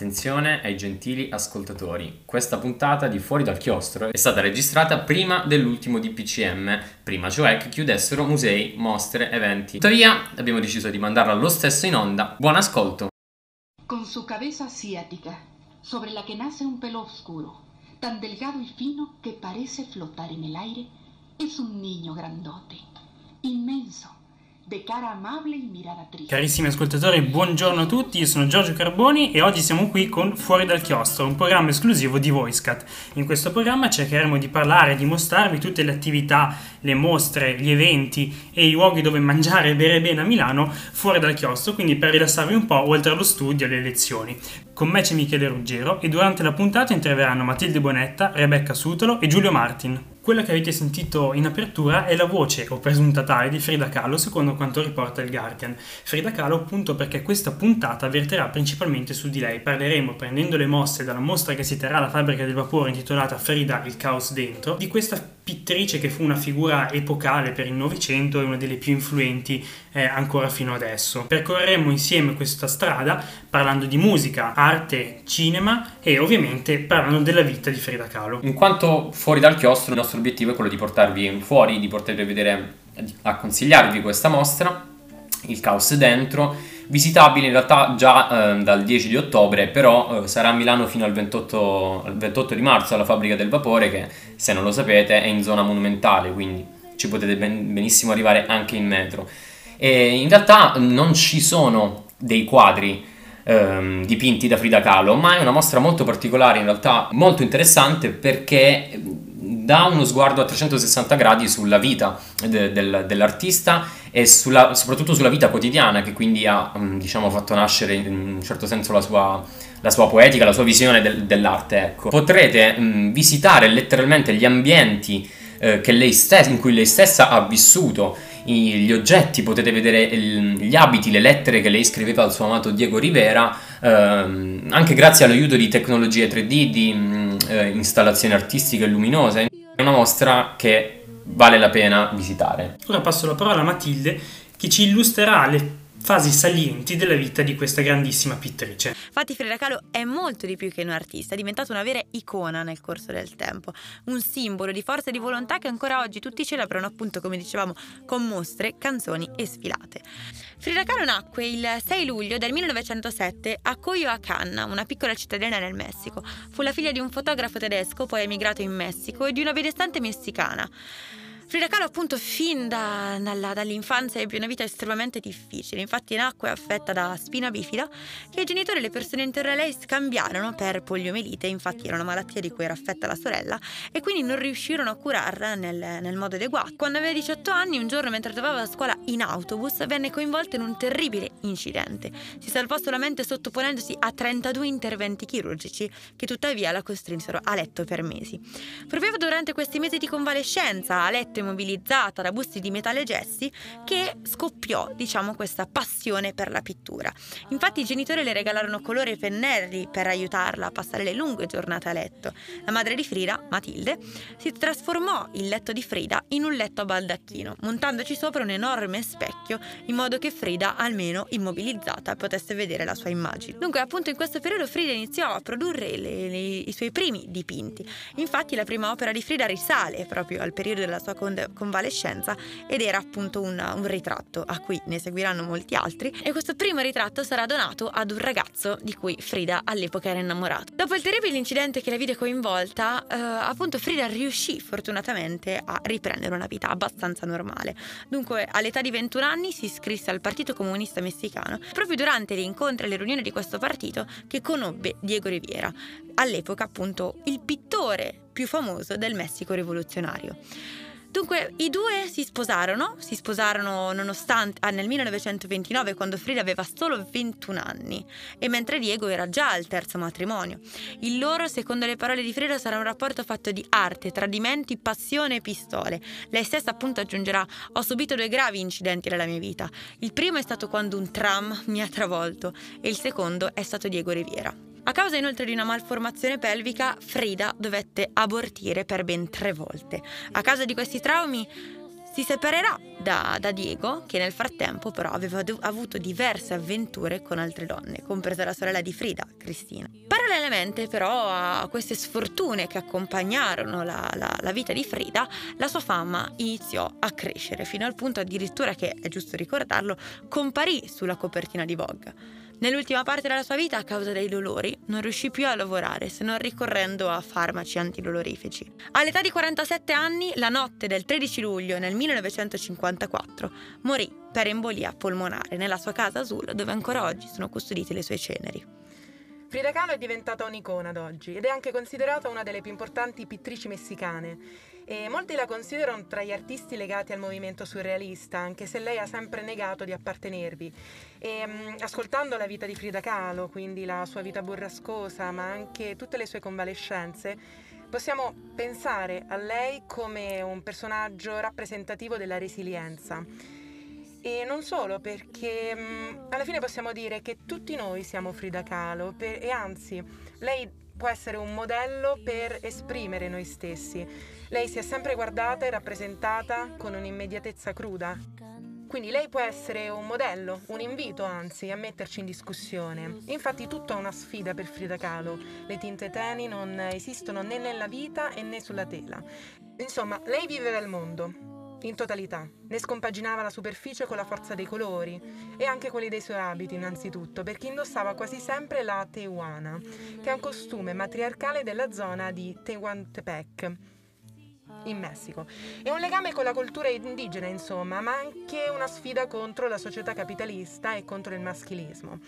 Attenzione ai gentili ascoltatori, questa puntata di Fuori dal chiostro è stata registrata prima dell'ultimo DPCM, prima cioè che chiudessero musei, mostre, eventi. Tuttavia abbiamo deciso di mandarla lo stesso in onda. Buon ascolto! Con su cabeza asiática, sobre la que nace un pelo oscuro, tan delgado y fino que parece flotar en el aire, es un niño grandote, inmenso de cara amabile e mirada triste. Carissimi ascoltatori, buongiorno a tutti, io sono Giorgio Carboni e oggi siamo qui con Fuori dal Chiostro, un programma esclusivo di VoiceCat. In questo programma cercheremo di parlare e di mostrarvi tutte le attività, le mostre, gli eventi e i luoghi dove mangiare e bere bene a Milano fuori dal chiostro, quindi per rilassarvi un po' oltre allo studio e alle lezioni. Con me c'è Michele Ruggero e durante la puntata interverranno Matilde Bonetta, Rebecca Sutolo e Giulio Martin. Quella che avete sentito in apertura è la voce, o presunta tale, di Frida Kahlo, secondo quanto riporta il Guardian. Frida Kahlo appunto perché questa puntata verterà principalmente su di lei. Parleremo, prendendo le mosse dalla mostra che si terrà alla fabbrica del vapore intitolata Frida, il caos dentro, di questa pittrice che fu una figura epocale per il Novecento e una delle più influenti eh, ancora fino adesso. Percorreremo insieme questa strada parlando di musica, arte, cinema e ovviamente parlando della vita di Frida Kahlo. In quanto fuori dal chiostro, il nostro obiettivo è quello di portarvi fuori, di portarvi a vedere, a consigliarvi questa mostra, il caos dentro, visitabile in realtà già eh, dal 10 di ottobre, però eh, sarà a Milano fino al 28, al 28 di marzo alla fabbrica del vapore che se non lo sapete è in zona monumentale, quindi ci potete ben, benissimo arrivare anche in metro. E in realtà non ci sono dei quadri ehm, dipinti da Frida Kahlo, ma è una mostra molto particolare, in realtà molto interessante perché dà uno sguardo a 360 gradi sulla vita de- del- dell'artista e sulla, soprattutto sulla vita quotidiana che quindi ha mm, diciamo, fatto nascere in un certo senso la sua, la sua poetica, la sua visione del- dell'arte. Ecco. Potrete mh, mm, visitare letteralmente gli ambienti eh, stessa, in cui lei stessa ha vissuto gli oggetti, potete vedere gli abiti, le lettere che lei scriveva al suo amato Diego Rivera, ehm, anche grazie all'aiuto di tecnologie 3D, di mh, eh, installazioni artistiche luminose. Una mostra che vale la pena visitare. Ora passo la parola a Matilde che ci illustrerà le fasi salienti della vita di questa grandissima pittrice. Infatti Frida Kahlo è molto di più che un artista, è diventata una vera icona nel corso del tempo, un simbolo di forza e di volontà che ancora oggi tutti celebrano appunto come dicevamo con mostre, canzoni e sfilate. Frida Kahlo nacque il 6 luglio del 1907 a Coyoacán, una piccola cittadina nel Messico. Fu la figlia di un fotografo tedesco, poi emigrato in Messico, e di una benestante messicana. Frida Kahlo appunto fin da, dalla, dall'infanzia ebbe una vita estremamente difficile, infatti nacque affetta da spina bifida che i genitori e le persone intorno a lei scambiarono per poliomelite, infatti era una malattia di cui era affetta la sorella e quindi non riuscirono a curarla nel, nel modo adeguato. Quando aveva 18 anni, un giorno mentre tornava a scuola in autobus, venne coinvolta in un terribile incidente. Si salvò solamente sottoponendosi a 32 interventi chirurgici che tuttavia la costrinsero a letto per mesi. Proprio durante questi mesi di convalescenza, a letto immobilizzata da busti di metallo e gessi che scoppiò, diciamo, questa passione per la pittura. Infatti i genitori le regalarono colori e pennelli per aiutarla a passare le lunghe giornate a letto. La madre di Frida, Matilde, si trasformò il letto di Frida in un letto a baldacchino, montandoci sopra un enorme specchio in modo che Frida, almeno immobilizzata, potesse vedere la sua immagine. Dunque, appunto in questo periodo Frida iniziò a produrre le, le, i suoi primi dipinti. Infatti la prima opera di Frida risale proprio al periodo della sua convalescenza ed era appunto un, un ritratto a cui ne seguiranno molti altri e questo primo ritratto sarà donato ad un ragazzo di cui Frida all'epoca era innamorata. Dopo il terribile incidente che la vide coinvolta, eh, appunto Frida riuscì fortunatamente a riprendere una vita abbastanza normale. Dunque all'età di 21 anni si iscrisse al Partito Comunista Messicano, proprio durante gli incontri e le riunioni di questo partito che conobbe Diego Riviera, all'epoca appunto il pittore più famoso del Messico rivoluzionario. Dunque, i due si sposarono, si sposarono nonostante ah, nel 1929 quando Frida aveva solo 21 anni e mentre Diego era già al terzo matrimonio. Il loro, secondo le parole di Frida, sarà un rapporto fatto di arte, tradimenti, passione e pistole. Lei stessa appunto aggiungerà: "Ho subito due gravi incidenti nella mia vita. Il primo è stato quando un tram mi ha travolto e il secondo è stato Diego Riviera". A causa inoltre di una malformazione pelvica, Frida dovette abortire per ben tre volte. A causa di questi traumi Si separerà da, da Diego, che nel frattempo però aveva do- avuto diverse avventure con altre donne, compresa la sorella di Frida, Cristina. Parallelamente però a queste sfortune che accompagnarono la, la, la vita di Frida, la sua fama iniziò a crescere, fino al punto addirittura che, è giusto ricordarlo, comparì sulla copertina di Vogue. Nell'ultima parte della sua vita, a causa dei dolori, non riuscì più a lavorare se non ricorrendo a farmaci antidolorifici. All'età di 47 anni, la notte del 13 luglio nel 1954, morì per embolia polmonare nella sua casa Azul, dove ancora oggi sono custodite le sue ceneri. Frida Kahlo è diventata un'icona ad oggi ed è anche considerata una delle più importanti pittrici messicane e molti la considerano tra gli artisti legati al movimento surrealista, anche se lei ha sempre negato di appartenervi. E, um, ascoltando la vita di Frida Kahlo, quindi la sua vita burrascosa, ma anche tutte le sue convalescenze, possiamo pensare a lei come un personaggio rappresentativo della resilienza. E non solo, perché um, alla fine possiamo dire che tutti noi siamo Frida Kahlo per, e anzi, lei può essere un modello per esprimere noi stessi. Lei si è sempre guardata e rappresentata con un'immediatezza cruda. Quindi lei può essere un modello, un invito anzi a metterci in discussione. Infatti tutto è una sfida per Frida Kahlo. Le tinte teni non esistono né nella vita né sulla tela. Insomma, lei vive del mondo, in totalità. Ne scompaginava la superficie con la forza dei colori e anche quelli dei suoi abiti innanzitutto, perché indossava quasi sempre la Tehuana, che è un costume matriarcale della zona di Tehuantepec in Messico. È un legame con la cultura indigena, insomma, ma anche una sfida contro la società capitalista e contro il maschilismo.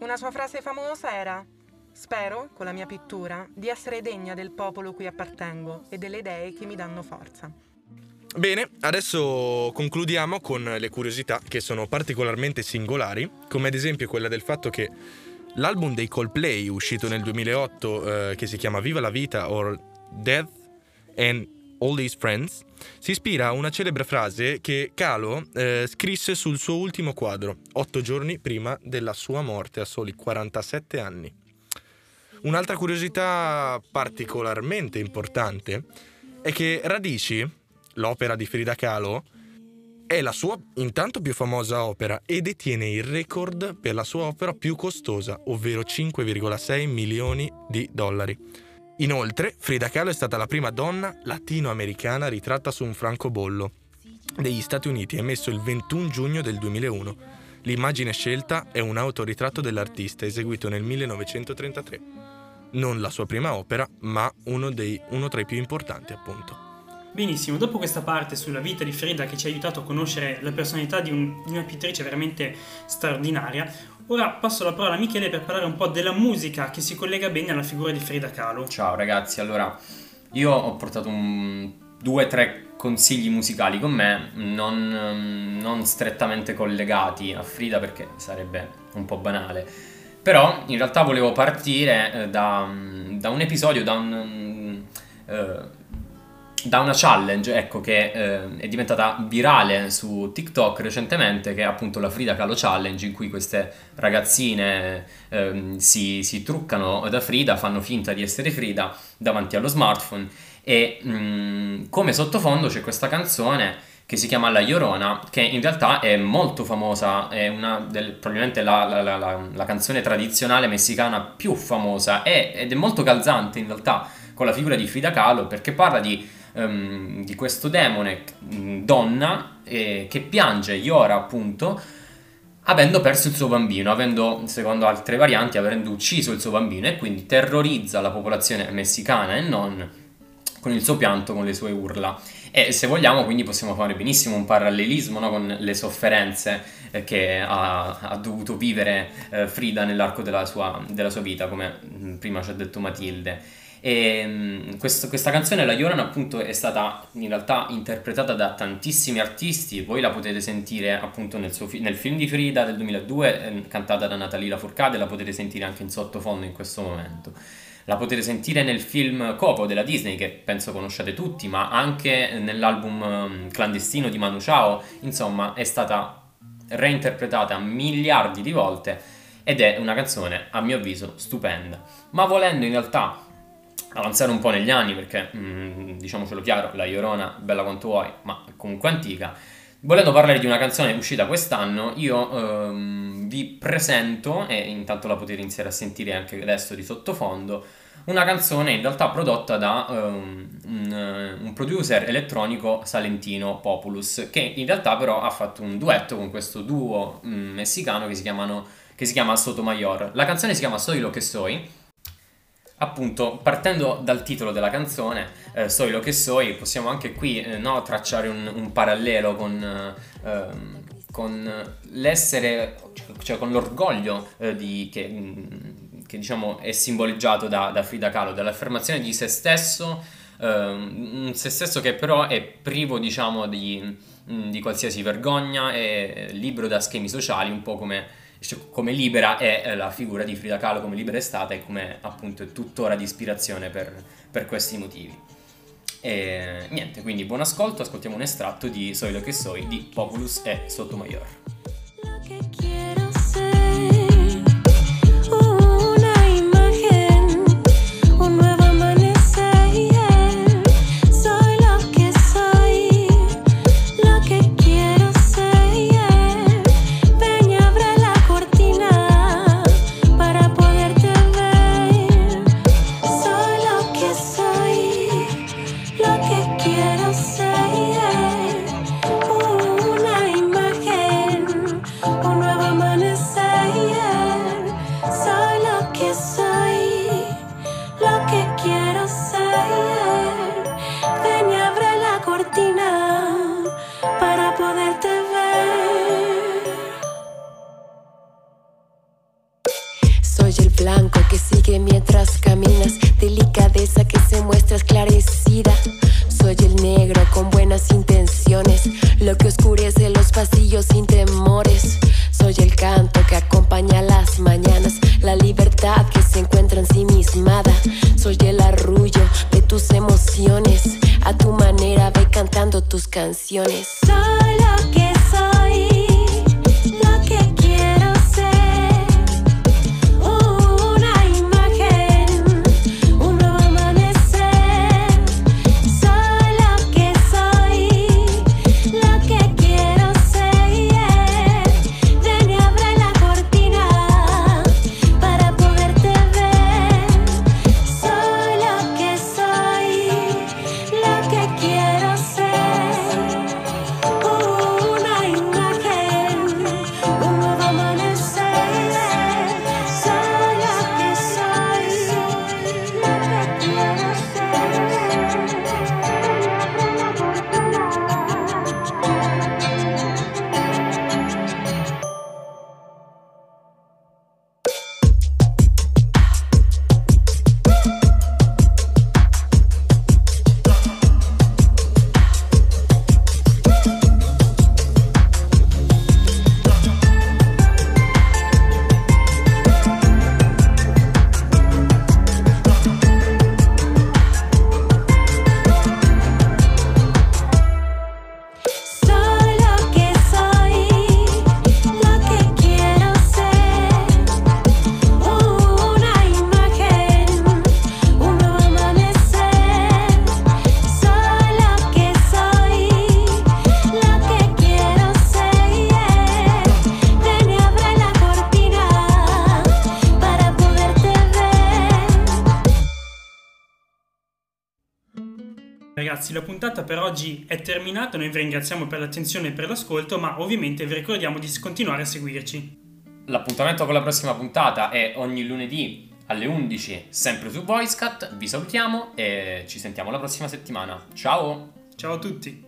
Una sua frase famosa era Spero, con la mia pittura, di essere degna del popolo cui appartengo e delle idee che mi danno forza. Bene, adesso concludiamo con le curiosità che sono particolarmente singolari, come ad esempio quella del fatto che l'album dei Coldplay uscito nel 2008 eh, che si chiama Viva la vita or Death and All These Friends, si ispira a una celebre frase che Calo eh, scrisse sul suo ultimo quadro, otto giorni prima della sua morte a soli 47 anni. Un'altra curiosità particolarmente importante è che Radici, l'opera di Frida Kahlo, è la sua intanto più famosa opera e detiene il record per la sua opera più costosa, ovvero 5,6 milioni di dollari. Inoltre, Frida Kahlo è stata la prima donna latinoamericana ritratta su un francobollo degli Stati Uniti emesso il 21 giugno del 2001. L'immagine scelta è un autoritratto dell'artista eseguito nel 1933. Non la sua prima opera, ma uno, dei, uno tra i più importanti, appunto. Benissimo, dopo questa parte sulla vita di Frida che ci ha aiutato a conoscere la personalità di, un, di una pittrice veramente straordinaria, Ora passo la parola a Michele per parlare un po' della musica che si collega bene alla figura di Frida Kahlo. Ciao ragazzi, allora io ho portato un, due o tre consigli musicali con me, non, non, strettamente collegati a Frida perché sarebbe un po' banale. Però in realtà volevo partire eh, da, da, un episodio, da un, uh, da una challenge ecco, che eh, è diventata virale su TikTok recentemente, che è appunto la Frida Kahlo Challenge, in cui queste ragazzine eh, si, si, truccano da Frida, fanno finta di essere Frida davanti allo smartphone. E mh, mm, come sottofondo c'è questa canzone che si chiama La Llorona, che in realtà è molto famosa, è del, probabilmente la, la, la, la, canzone tradizionale messicana più famosa è, ed è molto calzante in realtà con la figura di Frida Kahlo perché parla di um, di questo demone mm, donna eh, che piange, llora appunto, avendo perso il suo bambino, avendo, secondo altre varianti, avendo ucciso il suo bambino e quindi terrorizza la popolazione messicana e non con il suo pianto, con le sue urla. E se vogliamo, quindi possiamo fare benissimo un parallelismo no, con le sofferenze eh, che ha, ha, dovuto vivere eh, Frida nell'arco della sua, della sua vita, come mm, prima ci ha detto Matilde. E mm, questo, questa canzone, La Yoran, appunto è stata in realtà interpretata da tantissimi artisti, voi la potete sentire appunto nel, fi- nel film di Frida del 2002, eh, cantata da Natalia Furcade, la potete sentire anche in sottofondo in questo momento. La potete sentire nel film Coco della Disney, che penso conosciate tutti, ma anche nell'album mm, clandestino di Manu Chao, insomma è stata reinterpretata miliardi di volte ed è una canzone a mio avviso stupenda. Ma volendo in realtà avanzare un po' negli anni perché, mm, diciamocelo chiaro, la Iorona, bella quanto vuoi, ma comunque antica. Volendo parlare di una canzone uscita quest'anno, io ehm, vi presento, e intanto la potete iniziare a sentire anche adesso di sottofondo, una canzone in realtà prodotta da um, un, un, producer elettronico salentino Populus, che in realtà però ha fatto un duetto con questo duo um, messicano che si, chiamano, che si chiama Sotomayor. La canzone si chiama Soy lo che soy appunto partendo dal titolo della canzone eh, Soy lo che soy possiamo anche qui eh, no, tracciare un, un, parallelo con, eh, con l'essere cioè con l'orgoglio eh, di, che, mm, che diciamo è simboleggiato da, da Frida Kahlo dall'affermazione di se stesso ehm, un se stesso che però è privo diciamo di, mm, di qualsiasi vergogna è libero da schemi sociali un po' come come libera è la figura di Frida Kahlo, come libera è stata e come appunto è tuttora di ispirazione per, per questi motivi. E niente, quindi buon ascolto, ascoltiamo un estratto di Soy lo che soy di Populus e Sotomayor. que se encuentra ensimismada. Soy el arrullo de tus emociones. A tu manera ve cantando tus canciones. Solo que ragazzi, la puntata per oggi è terminata, noi vi ringraziamo per l'attenzione e per l'ascolto, ma ovviamente vi ricordiamo di continuare a seguirci. L'appuntamento con la prossima puntata è ogni lunedì alle 11, sempre su VoiceCat. Vi salutiamo e ci sentiamo la prossima settimana. Ciao! Ciao a tutti!